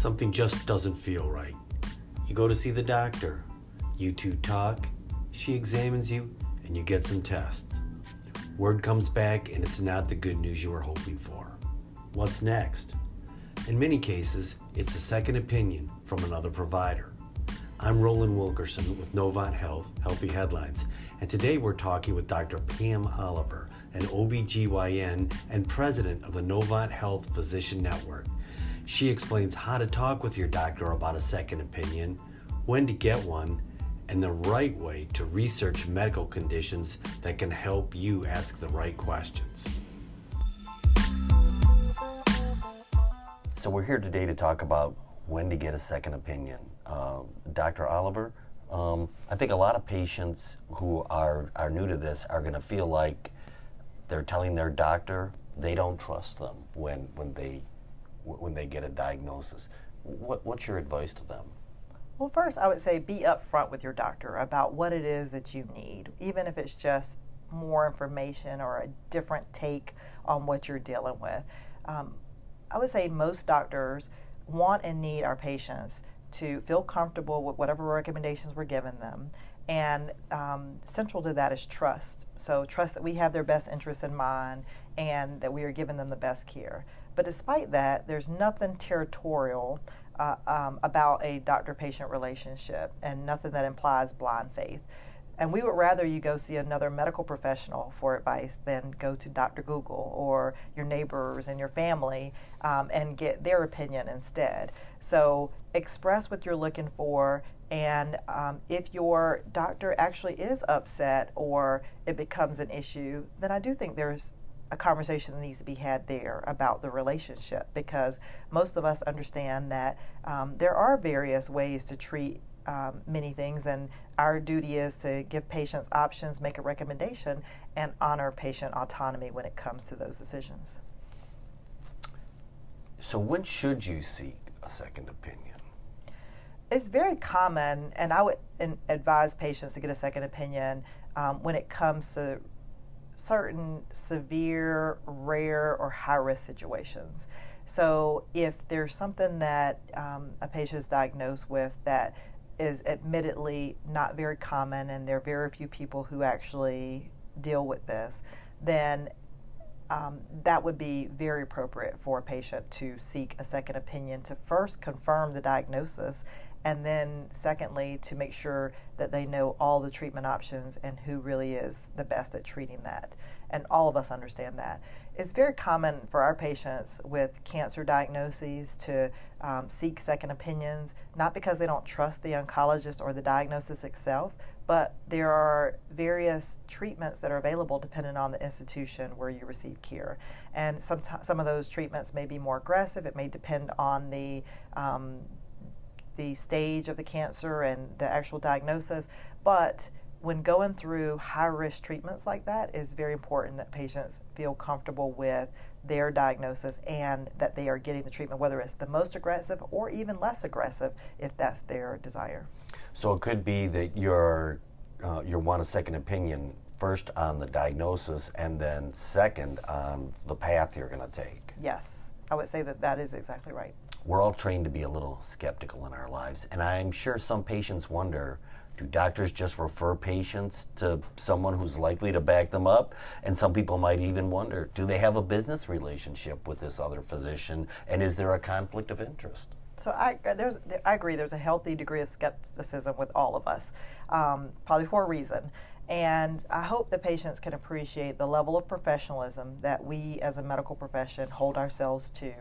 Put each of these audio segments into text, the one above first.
Something just doesn't feel right. You go to see the doctor. You two talk, she examines you, and you get some tests. Word comes back, and it's not the good news you were hoping for. What's next? In many cases, it's a second opinion from another provider. I'm Roland Wilkerson with Novant Health Healthy Headlines, and today we're talking with Dr. Pam Oliver, an OBGYN and president of the Novant Health Physician Network. She explains how to talk with your doctor about a second opinion, when to get one, and the right way to research medical conditions that can help you ask the right questions. So, we're here today to talk about when to get a second opinion. Uh, Dr. Oliver, um, I think a lot of patients who are, are new to this are going to feel like they're telling their doctor they don't trust them when, when they when they get a diagnosis. What, what's your advice to them? Well, first, I would say be upfront with your doctor about what it is that you need, even if it's just more information or a different take on what you're dealing with. Um, I would say most doctors want and need our patients to feel comfortable with whatever recommendations we're giving them. And um, central to that is trust. So, trust that we have their best interests in mind and that we are giving them the best care. But despite that, there's nothing territorial uh, um, about a doctor patient relationship and nothing that implies blind faith. And we would rather you go see another medical professional for advice than go to Dr. Google or your neighbors and your family um, and get their opinion instead. So express what you're looking for. And um, if your doctor actually is upset or it becomes an issue, then I do think there's a conversation that needs to be had there about the relationship because most of us understand that um, there are various ways to treat um, many things, and our duty is to give patients options, make a recommendation, and honor patient autonomy when it comes to those decisions. So, when should you seek a second opinion? It's very common, and I would advise patients to get a second opinion um, when it comes to certain severe, rare, or high risk situations. So, if there's something that um, a patient is diagnosed with that is admittedly not very common, and there are very few people who actually deal with this, then um, that would be very appropriate for a patient to seek a second opinion to first confirm the diagnosis and then secondly to make sure that they know all the treatment options and who really is the best at treating that. And all of us understand that. It's very common for our patients with cancer diagnoses to um, seek second opinions not because they don't trust the oncologist or the diagnosis itself but there are various treatments that are available depending on the institution where you receive care. And some, some of those treatments may be more aggressive. It may depend on the um, the stage of the cancer and the actual diagnosis. But when going through high risk treatments like that, is very important that patients feel comfortable with their diagnosis and that they are getting the treatment, whether it's the most aggressive or even less aggressive, if that's their desire. So it could be that you're uh, you want a second opinion first on the diagnosis and then second on the path you're going to take. Yes, I would say that that is exactly right we're all trained to be a little skeptical in our lives. And I'm sure some patients wonder do doctors just refer patients to someone who's likely to back them up? And some people might even wonder do they have a business relationship with this other physician? And is there a conflict of interest? So I, there's, I agree. There's a healthy degree of skepticism with all of us, um, probably for a reason. And I hope the patients can appreciate the level of professionalism that we as a medical profession hold ourselves to,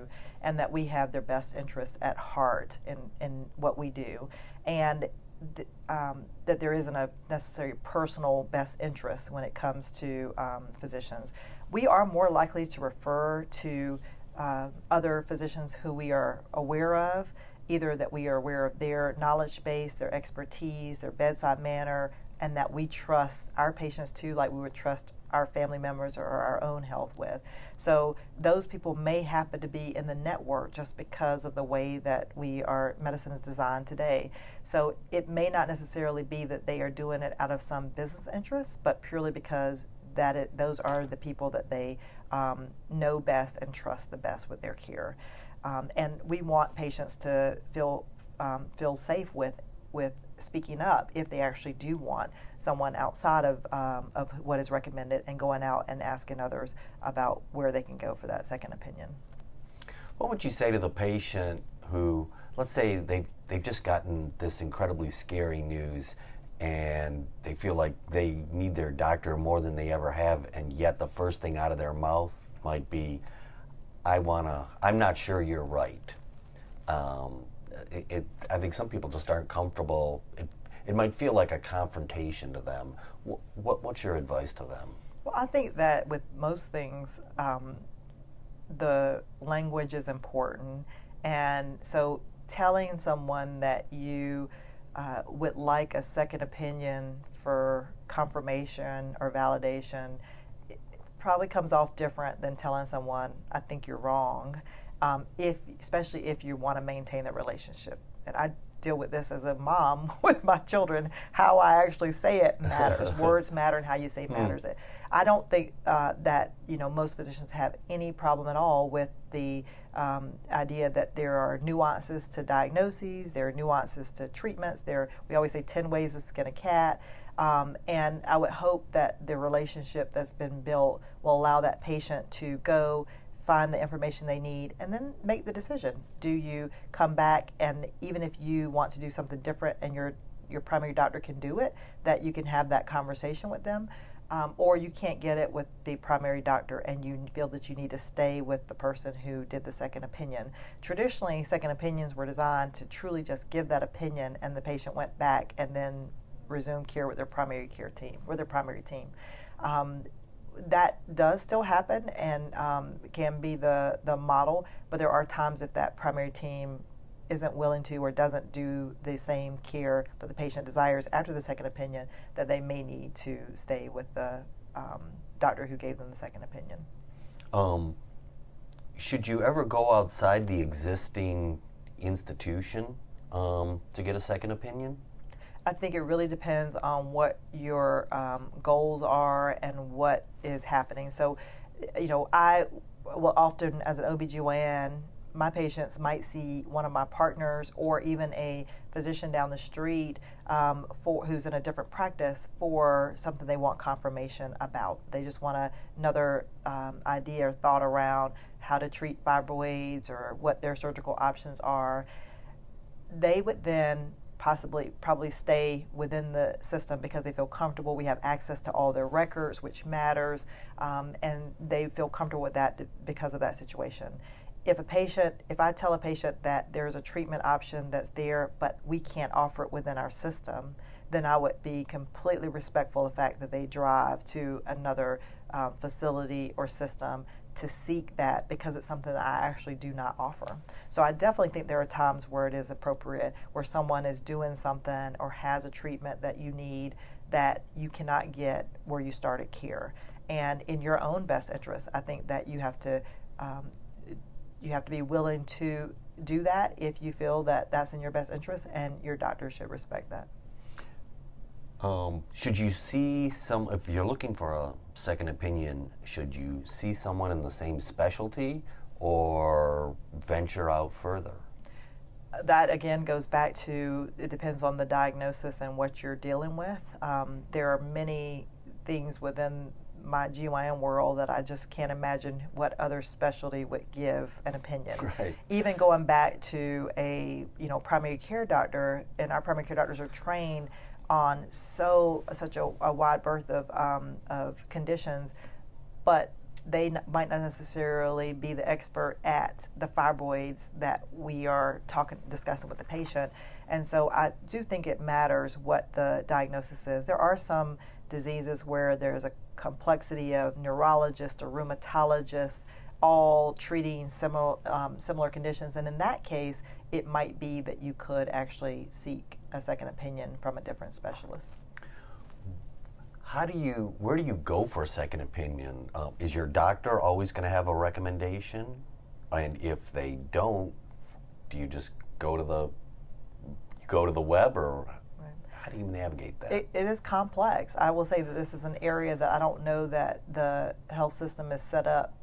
and that we have their best interests at heart in, in what we do. And th- um, that there isn't a necessary personal best interest when it comes to um, physicians. We are more likely to refer to uh, other physicians who we are aware of either that we are aware of their knowledge base, their expertise, their bedside manner, and that we trust our patients too, like we would trust our family members or our own health with. So those people may happen to be in the network just because of the way that we are medicine is designed today. So it may not necessarily be that they are doing it out of some business interest, but purely because that it, those are the people that they um, know best and trust the best with their care. Um, and we want patients to feel um, feel safe with with speaking up if they actually do want someone outside of, um, of what is recommended and going out and asking others about where they can go for that second opinion. What would you say to the patient who, let's say they've, they've just gotten this incredibly scary news and they feel like they need their doctor more than they ever have, and yet the first thing out of their mouth might be, I want to, I'm not sure you're right. Um, it, it, I think some people just aren't comfortable. It, it might feel like a confrontation to them. What, what, what's your advice to them? Well, I think that with most things, um, the language is important. And so telling someone that you uh, would like a second opinion for confirmation or validation probably comes off different than telling someone, I think you're wrong um, if especially if you want to maintain the relationship. And I deal with this as a mom with my children. How I actually say it matters. Words matter, and how you say hmm. matters. It. I don't think uh, that you know most physicians have any problem at all with the um, idea that there are nuances to diagnoses, there are nuances to treatments. There, we always say ten ways to skin a cat. Um, and I would hope that the relationship that's been built will allow that patient to go find the information they need, and then make the decision. Do you come back and even if you want to do something different and your your primary doctor can do it, that you can have that conversation with them. Um, or you can't get it with the primary doctor and you feel that you need to stay with the person who did the second opinion. Traditionally, second opinions were designed to truly just give that opinion and the patient went back and then resumed care with their primary care team, with their primary team. Um, that does still happen and um, can be the, the model, but there are times if that primary team isn't willing to or doesn't do the same care that the patient desires after the second opinion, that they may need to stay with the um, doctor who gave them the second opinion. Um, should you ever go outside the existing institution um, to get a second opinion? I think it really depends on what your um, goals are and what is happening. So, you know, I will often, as an OBGYN, my patients might see one of my partners or even a physician down the street um, for who's in a different practice for something they want confirmation about. They just want a, another um, idea or thought around how to treat fibroids or what their surgical options are. They would then possibly probably stay within the system because they feel comfortable. We have access to all their records, which matters, um, and they feel comfortable with that because of that situation. If a patient, if I tell a patient that there's a treatment option that's there, but we can't offer it within our system, then I would be completely respectful of the fact that they drive to another um, facility or system to seek that because it's something that I actually do not offer. So I definitely think there are times where it is appropriate where someone is doing something or has a treatment that you need that you cannot get where you started care. And in your own best interest, I think that you have to um, you have to be willing to do that if you feel that that's in your best interest, and your doctor should respect that. Um, should you see some, if you're looking for a second opinion, should you see someone in the same specialty or venture out further? That again goes back to it depends on the diagnosis and what you're dealing with. Um, there are many things within my GYN world that I just can't imagine what other specialty would give an opinion. Right. Even going back to a you know primary care doctor, and our primary care doctors are trained on so such a, a wide berth of, um, of conditions, but they n- might not necessarily be the expert at the fibroids that we are talking discussing with the patient. And so I do think it matters what the diagnosis is. There are some diseases where there's a complexity of neurologists or rheumatologists all treating similar um, similar conditions, and in that case, it might be that you could actually seek a second opinion from a different specialist. How do you, where do you go for a second opinion? Um, is your doctor always going to have a recommendation? And if they don't, do you just go to the, go to the web or? How do you navigate that? It, it is complex. I will say that this is an area that I don't know that the health system is set up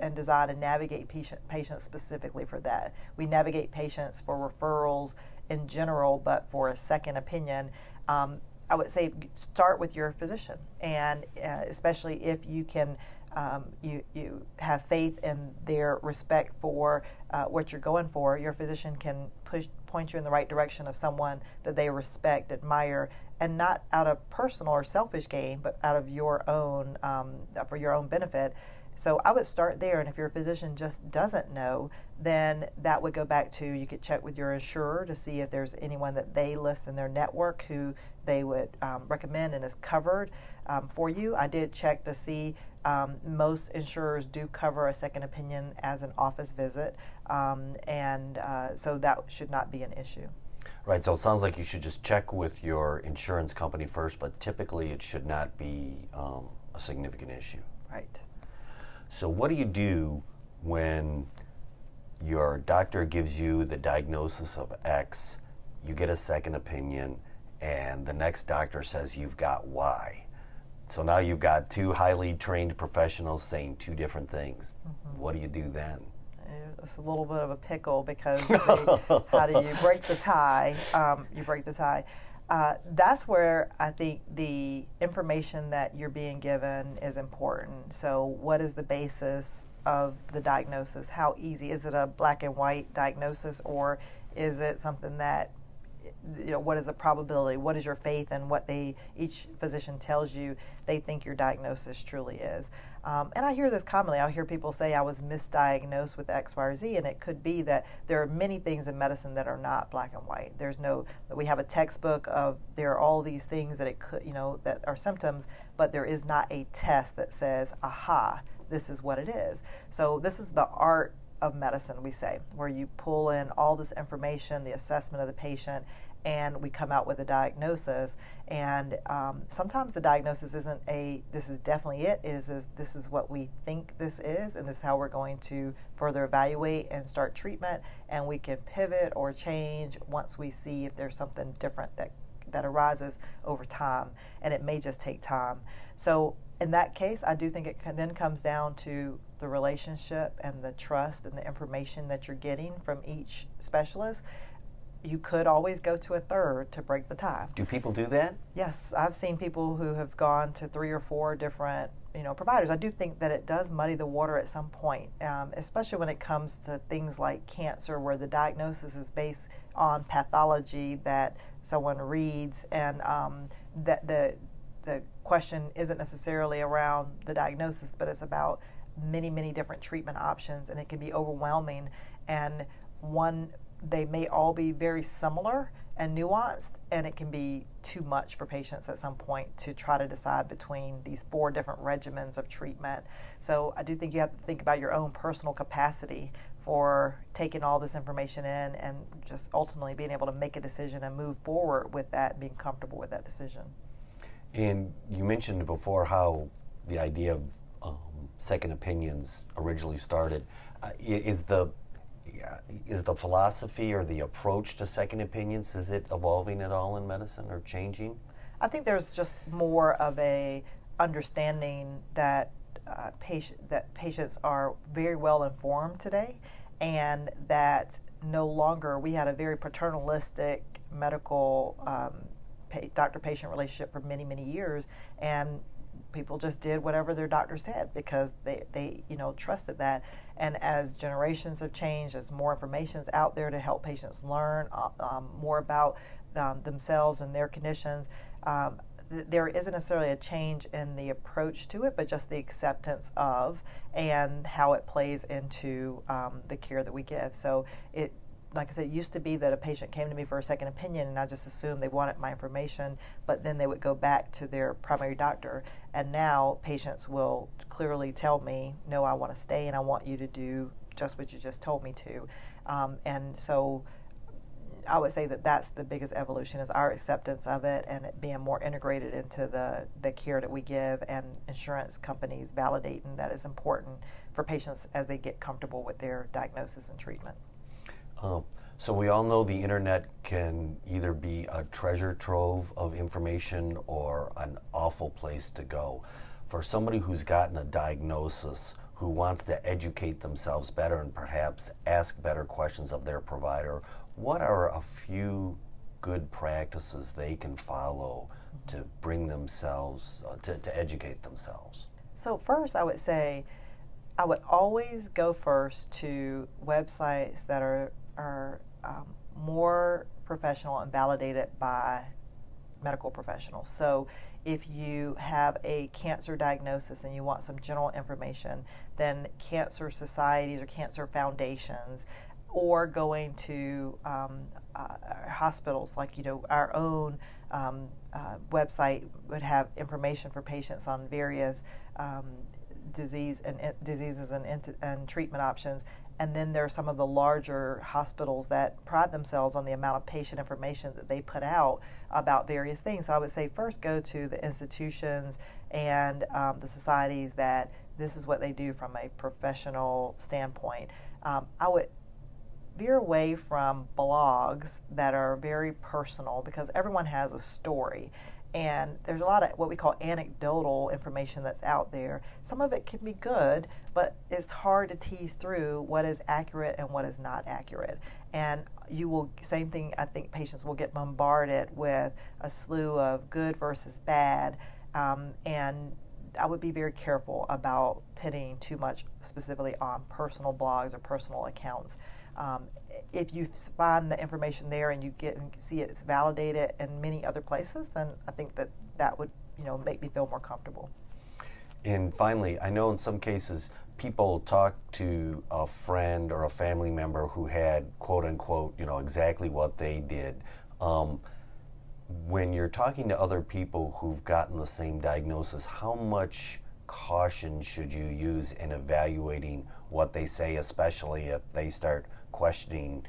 and designed to navigate patient, patients specifically for that. We navigate patients for referrals in general, but for a second opinion, um, I would say start with your physician, and uh, especially if you can. Um, you, you have faith in their respect for uh, what you're going for, your physician can push, point you in the right direction of someone that they respect, admire, and not out of personal or selfish gain, but out of your own, um, for your own benefit. So I would start there, and if your physician just doesn't know, then that would go back to you could check with your insurer to see if there's anyone that they list in their network who they would um, recommend and is covered um, for you. I did check to see um, most insurers do cover a second opinion as an office visit, um, and uh, so that should not be an issue. Right, so it sounds like you should just check with your insurance company first, but typically it should not be um, a significant issue. Right. So, what do you do when your doctor gives you the diagnosis of X, you get a second opinion, and the next doctor says you've got Y? So now you've got two highly trained professionals saying two different things. Mm-hmm. What do you do then? It's a little bit of a pickle because they, how do you break the tie? Um, you break the tie. Uh, that's where I think the information that you're being given is important. So, what is the basis of the diagnosis? How easy is it a black and white diagnosis, or is it something that you know, what is the probability? What is your faith in what they each physician tells you they think your diagnosis truly is? Um, and I hear this commonly. I'll hear people say I was misdiagnosed with X, Y, or Z, and it could be that there are many things in medicine that are not black and white. There's no we have a textbook of there are all these things that it could you know that are symptoms, but there is not a test that says, aha, this is what it is. So this is the art of medicine, we say, where you pull in all this information, the assessment of the patient, and we come out with a diagnosis. And um, sometimes the diagnosis isn't a this is definitely it. It is, is this is what we think this is, and this is how we're going to further evaluate and start treatment. And we can pivot or change once we see if there's something different that that arises over time, and it may just take time. So in that case, I do think it then comes down to the relationship and the trust and the information that you're getting from each specialist you could always go to a third to break the tie. Do people do that? Yes, I've seen people who have gone to three or four different you know providers. I do think that it does muddy the water at some point, um, especially when it comes to things like cancer, where the diagnosis is based on pathology that someone reads, and um, that the the question isn't necessarily around the diagnosis, but it's about many many different treatment options, and it can be overwhelming. And one they may all be very similar and nuanced, and it can be too much for patients at some point to try to decide between these four different regimens of treatment. So I do think you have to think about your own personal capacity for taking all this information in and just ultimately being able to make a decision and move forward with that being comfortable with that decision. And you mentioned before how the idea of um, second opinions originally started. Uh, is the is the philosophy or the approach to second opinions is it evolving at all in medicine or changing? I think there's just more of a understanding that uh, patient that patients are very well informed today, and that no longer we had a very paternalistic medical um, doctor-patient relationship for many many years, and people just did whatever their doctor said because they, they you know trusted that. And as generations have changed as more information is out there to help patients learn uh, um, more about um, themselves and their conditions um, th- there isn't necessarily a change in the approach to it but just the acceptance of and how it plays into um, the care that we give. So it like I said, it used to be that a patient came to me for a second opinion and I just assumed they wanted my information, but then they would go back to their primary doctor. And now patients will clearly tell me, no, I want to stay and I want you to do just what you just told me to. Um, and so I would say that that's the biggest evolution is our acceptance of it and it being more integrated into the, the care that we give and insurance companies validating that is important for patients as they get comfortable with their diagnosis and treatment. Um, So we all know the internet can either be a treasure trove of information or an awful place to go. For somebody who's gotten a diagnosis, who wants to educate themselves better and perhaps ask better questions of their provider, what are a few good practices they can follow to bring themselves, uh, to, to educate themselves? So, first, I would say I would always go first to websites that are, are um, more professional and validated by medical professionals. So, if you have a cancer diagnosis and you want some general information, then cancer societies or cancer foundations, or going to um, uh, hospitals like you know our own um, uh, website would have information for patients on various um, disease and diseases and, and treatment options and then there are some of the larger hospitals that pride themselves on the amount of patient information that they put out about various things. So I would say first go to the institutions and um, the societies that this is what they do from a professional standpoint. Um, I would veer away from blogs that are very personal because everyone has a story and there's a lot of what we call anecdotal information that's out there. Some of it can be good, but it's hard to tease through what is accurate and what is not accurate. And you will, same thing, I think patients will get bombarded with a slew of good versus bad. Um, and I would be very careful about pitting too much specifically on personal blogs or personal accounts. Um, if you find the information there and you get and see it's validated in many other places, then I think that that would you know make me feel more comfortable. And finally, I know in some cases people talk to a friend or a family member who had quote unquote you know exactly what they did. Um, when you're talking to other people who've gotten the same diagnosis, how much caution should you use in evaluating what they say, especially if they start questioning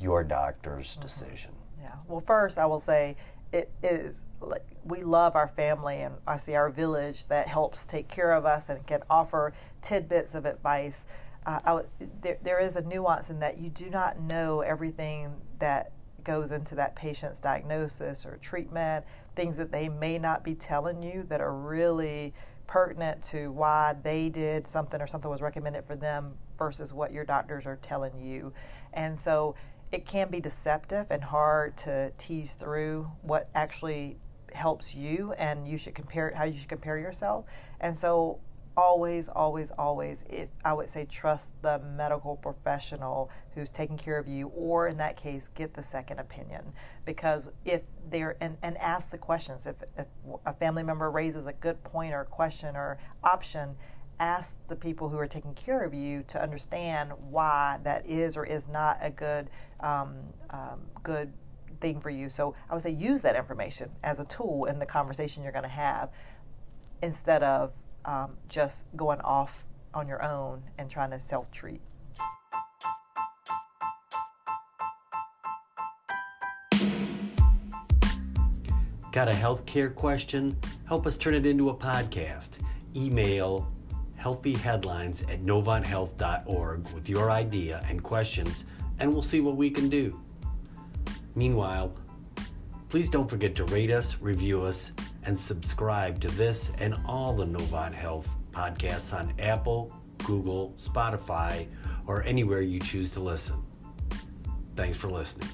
your doctor's mm-hmm. decision? Yeah. Well, first, I will say it is like we love our family and I see our village that helps take care of us and can offer tidbits of advice. Uh, there, there is a nuance in that you do not know everything that goes into that patient's diagnosis or treatment, things that they may not be telling you that are really pertinent to why they did something or something was recommended for them versus what your doctors are telling you. And so it can be deceptive and hard to tease through what actually helps you and you should compare how you should compare yourself. And so always, always, always, if I would say trust the medical professional who's taking care of you, or in that case, get the second opinion. Because if they're, and, and ask the questions. If, if a family member raises a good point or question or option, ask the people who are taking care of you to understand why that is or is not a good, um, um, good thing for you. So I would say use that information as a tool in the conversation you're going to have instead of um, just going off on your own and trying to self treat. Got a healthcare question? Help us turn it into a podcast. Email healthyheadlines at novanthealth.org with your idea and questions, and we'll see what we can do. Meanwhile, please don't forget to rate us, review us, and subscribe to this and all the Novant Health podcasts on Apple, Google, Spotify, or anywhere you choose to listen. Thanks for listening.